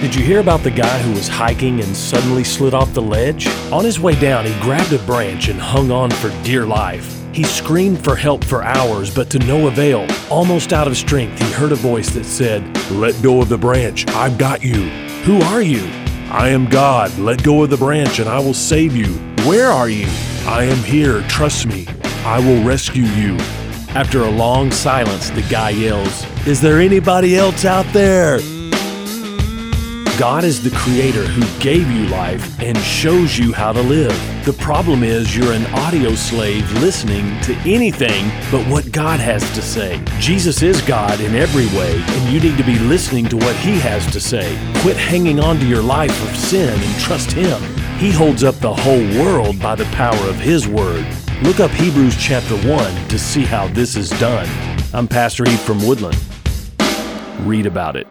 Did you hear about the guy who was hiking and suddenly slid off the ledge? On his way down, he grabbed a branch and hung on for dear life. He screamed for help for hours, but to no avail. Almost out of strength, he heard a voice that said, Let go of the branch, I've got you. Who are you? I am God. Let go of the branch and I will save you. Where are you? I am here. Trust me. I will rescue you. After a long silence, the guy yells, Is there anybody else out there? God is the creator who gave you life and shows you how to live. The problem is you're an audio slave listening to anything but what God has to say. Jesus is God in every way, and you need to be listening to what He has to say. Quit hanging on to your life of sin and trust Him. He holds up the whole world by the power of His Word. Look up Hebrews chapter 1 to see how this is done. I'm Pastor Eve from Woodland. Read about it.